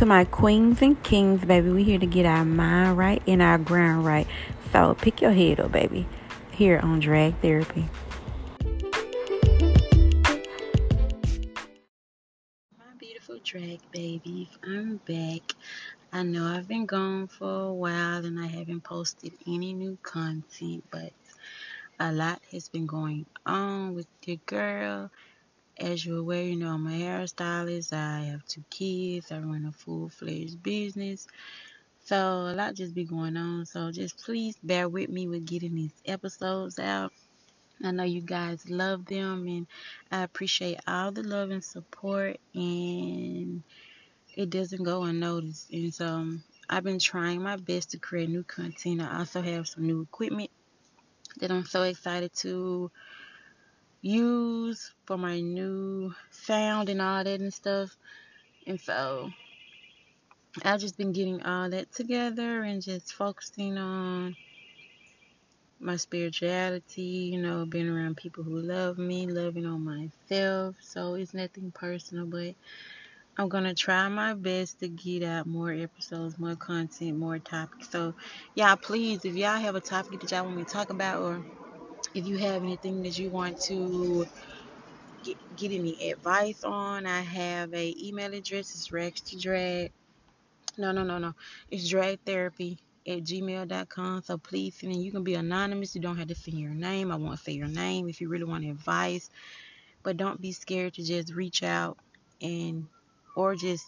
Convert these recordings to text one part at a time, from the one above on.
To my queens and kings, baby, we here to get our mind right and our ground right. So pick your head up, baby. Here on Drag Therapy. My beautiful drag babies, I'm back. I know I've been gone for a while and I haven't posted any new content, but a lot has been going on with your girl. As you're aware, you know I'm a hairstylist. I have two kids. I run a full-fledged business. So a lot just be going on. So just please bear with me with getting these episodes out. I know you guys love them and I appreciate all the love and support and it doesn't go unnoticed. And so I've been trying my best to create new content. I also have some new equipment that I'm so excited to use for my new sound and all that and stuff. And so I've just been getting all that together and just focusing on my spirituality, you know, being around people who love me, loving on myself. So it's nothing personal, but I'm gonna try my best to get out more episodes, more content, more topics. So, y'all, please, if y'all have a topic that y'all want me to talk about, or if you have anything that you want to get, get any advice on, I have a email address. It's Rex to Drag. No, no, no, no. It's Drag Therapy at gmail.com. So please send. You can be anonymous. You don't have to send your name. I won't say your name if you really want advice. But don't be scared to just reach out and or just,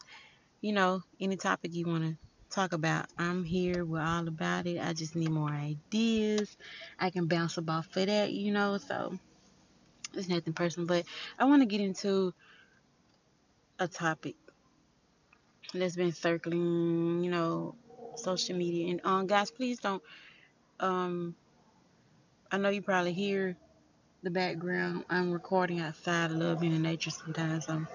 you know, any topic you want to talk about. I'm here. We're all about it. I just need more ideas. I can bounce off for that, you know. So it's nothing personal, but I want to get into a topic that's been circling, you know, social media. And um, guys, please don't. Um, I know you probably hear the background. I'm recording outside. I love being in nature sometimes. Um,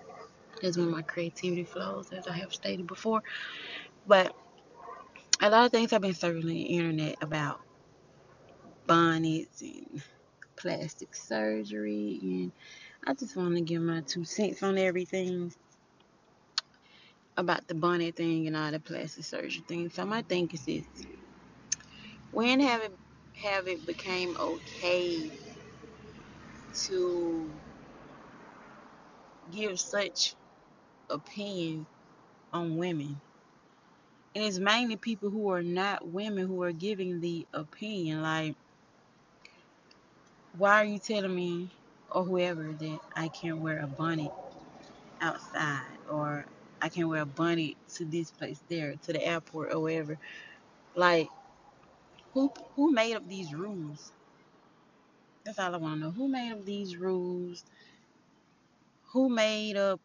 that's when my creativity flows, as I have stated before. But a lot of things have been circling the internet about bonnets and plastic surgery, and I just want to give my two cents on everything about the bonnet thing and all the plastic surgery thing. So my thing is this: when have it have it became okay to give such opinion on women? And it's mainly people who are not women who are giving the opinion. Like, why are you telling me or whoever that I can't wear a bonnet outside or I can't wear a bonnet to this place there, to the airport or wherever. Like who who made up these rules? That's all I want to know. Who made up these rules? Who made up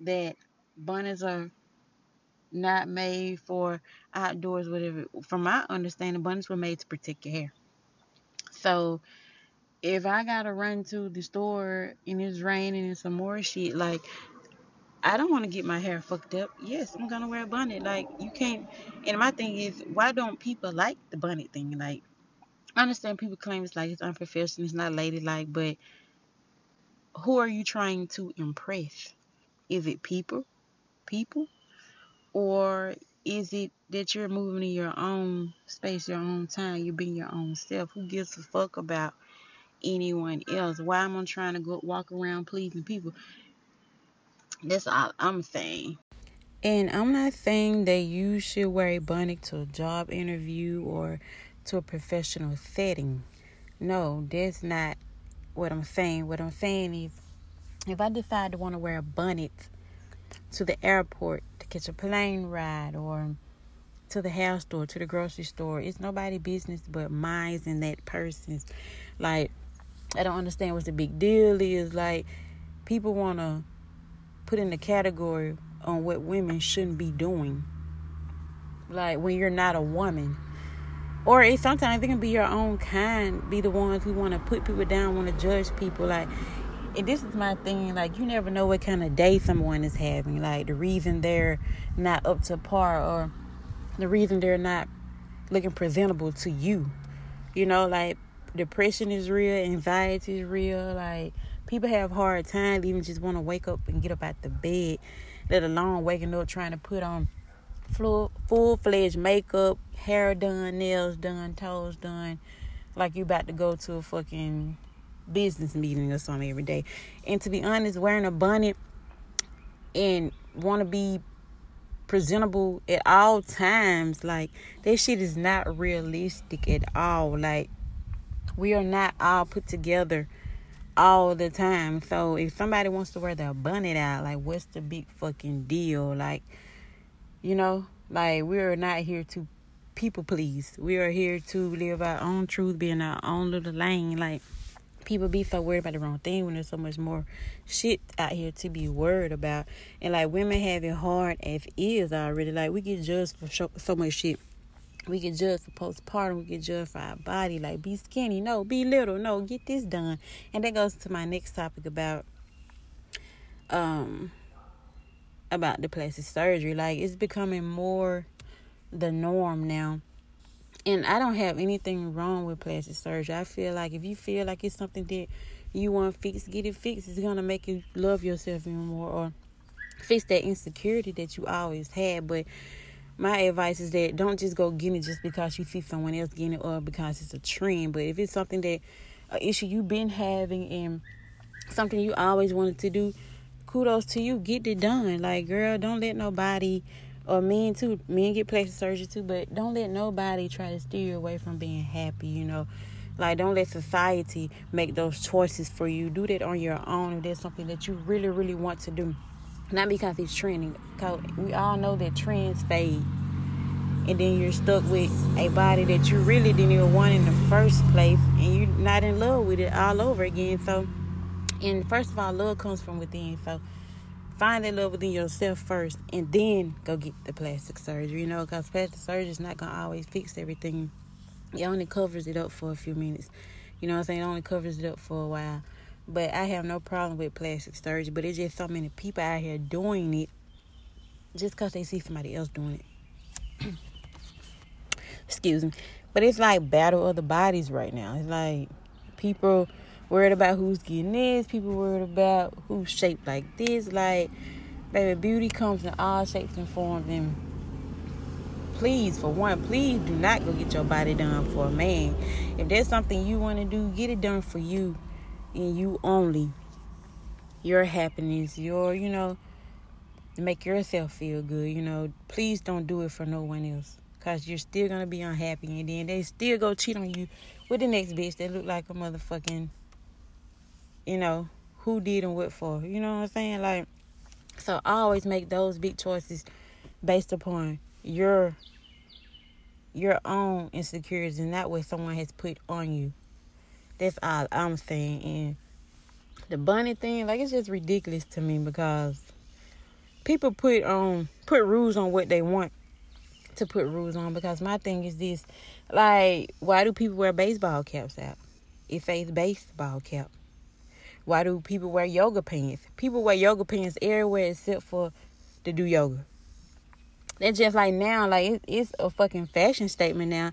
that bonnets are not made for outdoors, whatever. From my understanding, bonnets were made to protect your hair. So if I gotta run to the store and it's raining and some more shit, like I don't want to get my hair fucked up. Yes, I'm gonna wear a bonnet. Like you can't. And my thing is, why don't people like the bonnet thing? Like I understand people claim it's like it's unprofessional, it's not ladylike, but who are you trying to impress? Is it people, people, or is it that you're moving in your own space, your own time, you're being your own self? Who gives a fuck about anyone else? Why am I trying to go walk around pleasing people? That's all I'm saying. And I'm not saying that you should wear a bonnet to a job interview or to a professional setting. No, that's not what I'm saying. What I'm saying is if I decide to want to wear a bonnet to the airport to catch a plane ride or to the house store, to the grocery store, it's nobody business but mine and that person's. Like, I don't understand what the big deal is. Like, people want to put in the category on what women shouldn't be doing. Like when you're not a woman. Or it sometimes it can be your own kind, be the ones who want to put people down, want to judge people. Like, and this is my thing. Like, you never know what kind of day someone is having. Like, the reason they're not up to par, or the reason they're not looking presentable to you. You know, like depression is real, anxiety is real. Like People have hard time even just want to wake up and get up out the bed, let alone waking up trying to put on full full fledged makeup, hair done, nails done, toes done, like you about to go to a fucking business meeting or something every day. And to be honest, wearing a bonnet and want to be presentable at all times, like that shit is not realistic at all. Like we are not all put together all the time. So if somebody wants to wear their bonnet out, like what's the big fucking deal? Like, you know, like we're not here to people please. We are here to live our own truth, be in our own little lane. Like people be so worried about the wrong thing when there's so much more shit out here to be worried about. And like women have it hard as is already. Like we get judged for so much shit. We get judged for postpartum. We get judged for our body. Like be skinny, no. Be little, no. Get this done. And that goes to my next topic about um about the plastic surgery. Like it's becoming more the norm now and I don't have anything wrong with plastic surgery. I feel like if you feel like it's something that you want fixed, get it fixed. It's gonna make you love yourself even more or fix that insecurity that you always had. But my advice is that don't just go get it just because you see someone else getting it or because it's a trend. But if it's something that an issue you've been having and something you always wanted to do, kudos to you. Get it done. Like girl, don't let nobody or men too. Men get plastic surgery too. But don't let nobody try to steer you away from being happy you know. Like don't let society make those choices for you. Do that on your own if that's something that you really really want to do. Not because it's trending. Because we all know that trends fade. And then you're stuck with a body that you really didn't even want in the first place. And you're not in love with it all over again. So and first of all love comes from within. So find that love within yourself first and then go get the plastic surgery, you know, because plastic surgery is not going to always fix everything. It only covers it up for a few minutes. You know what I'm saying? It only covers it up for a while. But I have no problem with plastic surgery, but it's just so many people out here doing it just because they see somebody else doing it. Excuse me. But it's like battle of the bodies right now. It's like people worried about who's getting this. People worried about who's shaped like this. Like, baby, beauty comes in all shapes and forms. And please, for one, please do not go get your body done for a man. If there's something you want to do, get it done for you and you only. Your happiness, your, you know, to make yourself feel good. You know, please don't do it for no one else. Cause you're still gonna be unhappy and then they still go cheat on you with the next bitch that look like a motherfucking you know, who did and what for. You know what I'm saying? Like, so I always make those big choices based upon your your own insecurities and not what someone has put on you. That's all I'm saying. And the bunny thing, like it's just ridiculous to me because people put um put rules on what they want to put rules on because my thing is this like why do people wear baseball caps out? It says baseball cap. Why do people wear yoga pants? People wear yoga pants everywhere except for to do yoga. That's just like now, like it, it's a fucking fashion statement now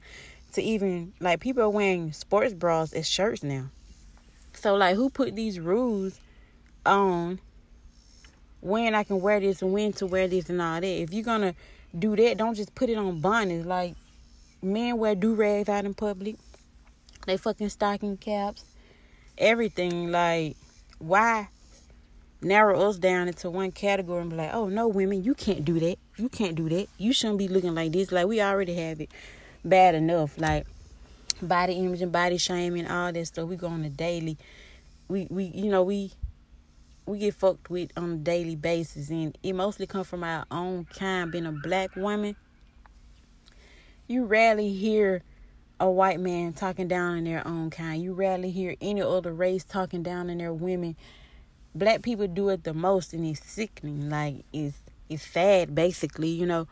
to even like people are wearing sports bras as shirts now. So like who put these rules on when I can wear this and when to wear this and all that? If you're gonna do that, don't just put it on bonnets. Like men wear do rags out in public. They fucking stocking caps everything. Like, why narrow us down into one category and be like, oh no, women, you can't do that. You can't do that. You shouldn't be looking like this. Like we already have it bad enough. Like body image and body shaming, all that stuff. We go on a daily. We we you know we we get fucked with on a daily basis, and it mostly comes from our own kind. Being a black woman, you rarely hear a white man talking down on their own kind. You rarely hear any other race talking down on their women. Black people do it the most, and it's sickening. Like it's it's sad, basically. You know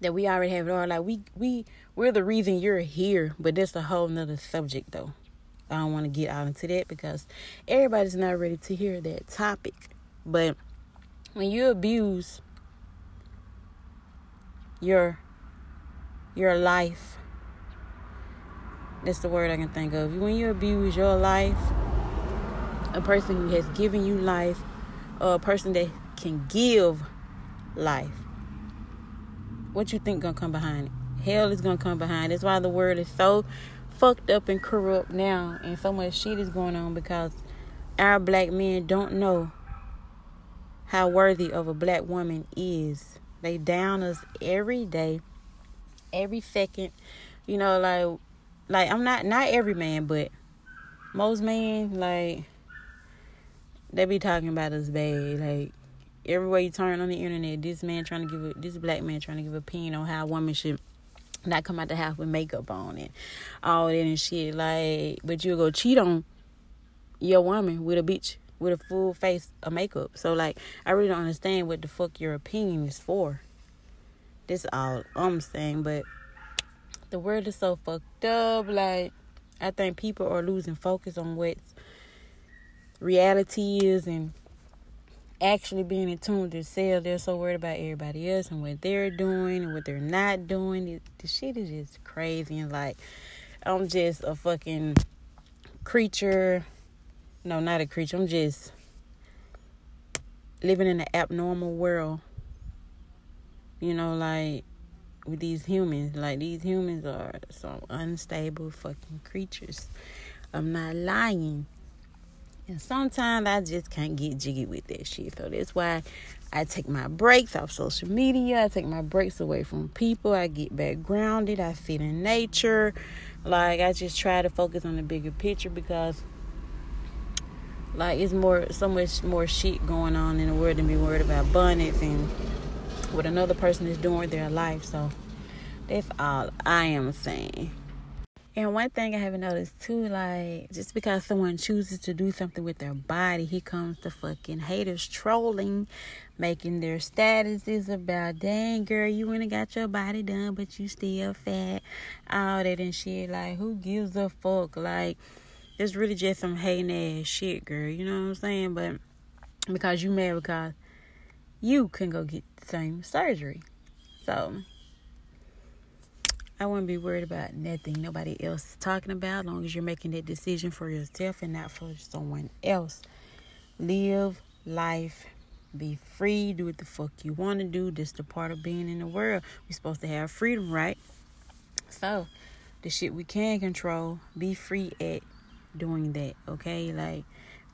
that we already have it all. Like we we we're the reason you're here, but that's a whole nother subject, though. I don't want to get out into that because everybody's not ready to hear that topic. But when you abuse your your life that's the word I can think of. When you abuse your life a person who has given you life, a person that can give life. What you think gonna come behind it? Hell is gonna come behind. That's why the world is so fucked up and corrupt now, and so much shit is going on because our black men don't know how worthy of a black woman is. They down us every day, every second. You know, like like I'm not not every man, but most men like they be talking about us bad. Like everywhere you turn on the internet, this man trying to give a, this black man trying to give a opinion on how a woman should not come out the house with makeup on and all that and shit. Like, but you'll go cheat on your woman with a bitch with a full face of makeup. So like, I really don't understand what the fuck your opinion is for. This all I'm saying, but the world is so fucked up. Like, I think people are losing focus on what reality is and actually being in tune with themselves. They're so worried about everybody else and what they're doing and what they're not doing. the shit is just crazy and like I'm just a fucking creature. No, not a creature. I'm just living in an abnormal world. You know, like with these humans. Like these humans are some unstable fucking creatures. I'm not lying. And sometimes I just can't get jiggy with that shit. So that's why I take my breaks off social media. I take my breaks away from people. I get back grounded. I sit in nature. Like I just try to focus on the bigger picture because like it's more so much more shit going on in the world than be worried about bonnets and what another person is doing with their life. So that's all I am saying. And one thing I haven't noticed too, like just because someone chooses to do something with their body, he comes to fucking haters trolling, making their statuses about, dang girl, you went and got your body done, but you still fat, all that and shit. Like, who gives a fuck? Like, it's really just some hating ass shit, girl. You know what I'm saying? But because you mad because you can go get same surgery. So I wouldn't be worried about nothing nobody else talking about, as long as you're making that decision for yourself and not for someone else. Live life, be free, do what the fuck you want to do. This the part of being in the world. We're supposed to have freedom, right? So, the shit we can control, be free at doing that, okay? Like,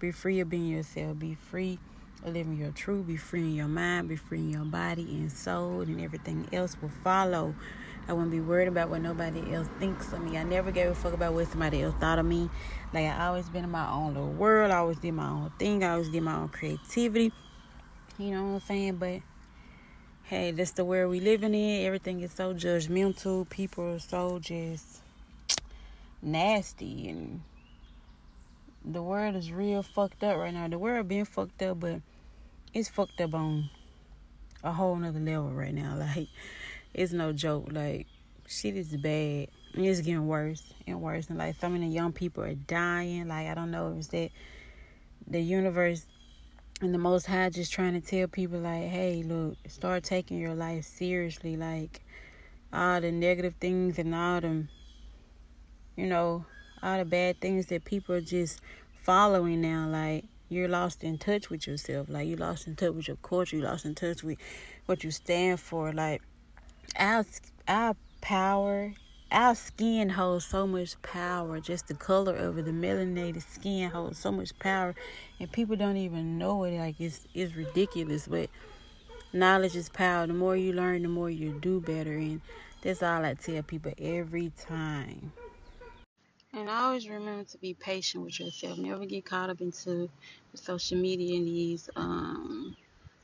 be free of being yourself, be free living your truth, be free in your mind, be free in your body and soul, and everything else will follow. I wouldn't be worried about what nobody else thinks of me. I never gave a fuck about what somebody else thought of me. Like I always been in my own little world. I always did my own thing. I always did my own creativity. You know what I'm saying? But hey, that's the world we living in. Everything is so judgmental. People are so just nasty and the world is real fucked up right now. The world being fucked up, but it's fucked up on a whole nother level right now. Like it's no joke. Like shit is bad. It's getting worse and worse. And like of the young people are dying. Like I don't know if it's that the universe and the most high just trying to tell people like, hey, look, start taking your life seriously. Like all the negative things and all the you know, all the bad things that people are just following now, like you're lost in touch with yourself. Like you lost in touch with your culture, you lost in touch with what you stand for. Like our our power our skin holds so much power just the color of it the melanated skin holds so much power and people don't even know it like it's it's ridiculous but knowledge is power the more you learn the more you do better and that's all i tell people every time and always remember to be patient with yourself never get caught up into the social media and these um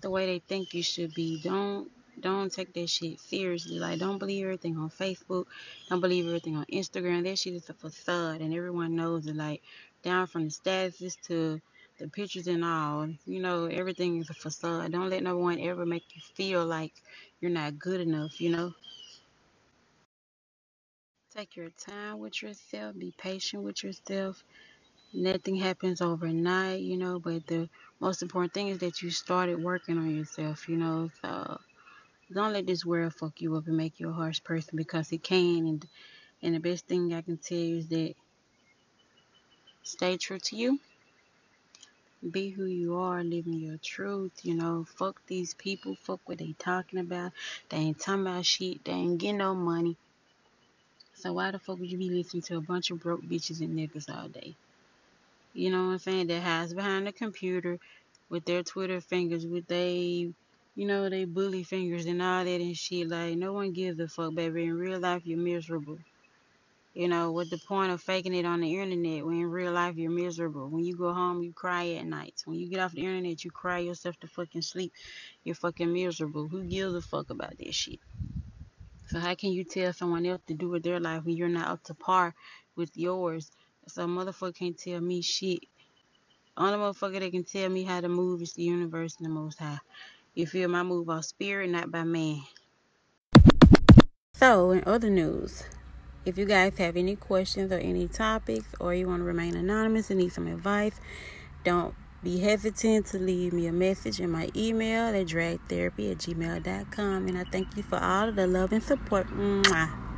the way they think you should be don't don't take that shit seriously. Like, don't believe everything on Facebook. Don't believe everything on Instagram. That shit is a facade, and everyone knows it. Like, down from the statuses to the pictures and all, you know, everything is a facade. Don't let no one ever make you feel like you're not good enough, you know. Take your time with yourself. Be patient with yourself. Nothing happens overnight, you know, but the most important thing is that you started working on yourself, you know. So don't let this world fuck you up and make you a harsh person because it can. And, and the best thing I can tell you is that stay true to you. be who you are, living your truth. You know, fuck these people, fuck what they talking about. They ain't talking about shit. They ain't getting no money. So why the fuck would you be listening to a bunch of broke bitches and niggas all day? You know what I'm saying? That hides behind the computer with their Twitter fingers, with they, you know, they bully fingers and all that and shit. Like no one gives a fuck, baby. In real life, you're miserable. You know, what the point of faking it on the internet when in real life you're miserable? When you go home, you cry at night. When you get off the internet, you cry yourself to fucking sleep. You're fucking miserable. Who gives a fuck about that shit? So how can you tell someone else to do with their life when you're not up to par with yours? So motherfucker can't tell me shit. Only motherfucker that can tell me how to move is the universe and the most high. You feel my move by spirit, not by man. So in other news, if you guys have any questions or any topics, or you want to remain anonymous and need some advice, don't be hesitant to leave me a message in my email at dragtherapy at gmail.com. And I thank you for all of the love and support. Mwah.